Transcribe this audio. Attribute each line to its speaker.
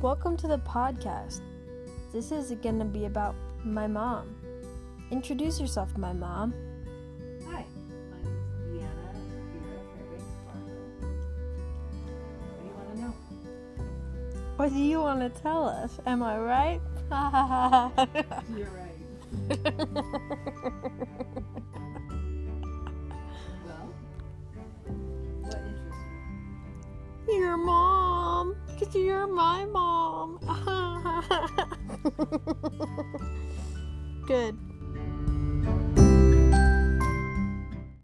Speaker 1: Welcome to the podcast. This is going to be about my mom. Introduce yourself, my mom.
Speaker 2: Hi, my name is Deanna here at Fairbanks. What do you want to know?
Speaker 1: What do you want to tell us? Am I right?
Speaker 2: You're right. Well, what interests you?
Speaker 1: Your mom. You're my mom. Good.